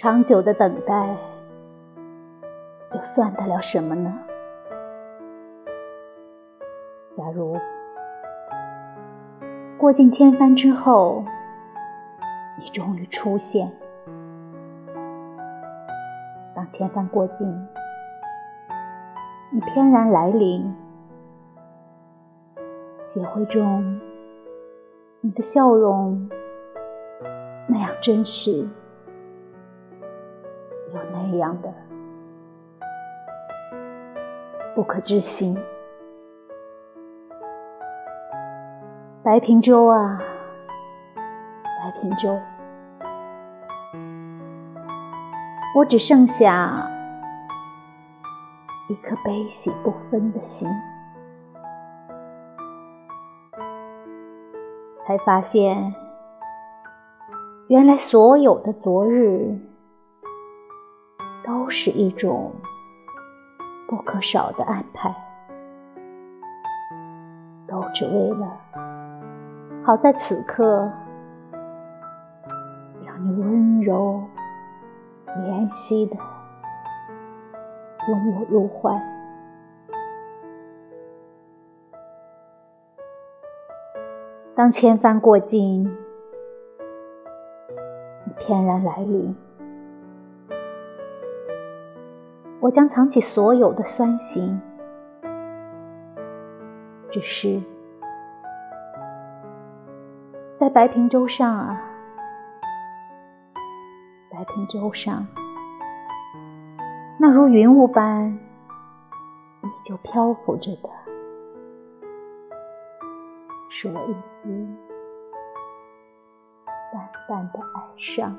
长久的等待，又算得了什么呢？假如过尽千帆之后，你终于出现，当千帆过尽，你翩然来临，结会中，你的笑容那样真实，那样的不可置信。白平洲啊，白平洲，我只剩下一颗悲喜不分的心。才发现，原来所有的昨日，是一种不可少的安排，都只为了。好在此刻，让你温柔、怜惜的拥我入怀。当千帆过尽，你翩然来临，我将藏起所有的酸辛，只是。在白平洲上啊，白平洲上，那如云雾般依旧漂浮着的，是我一丝淡淡的哀伤。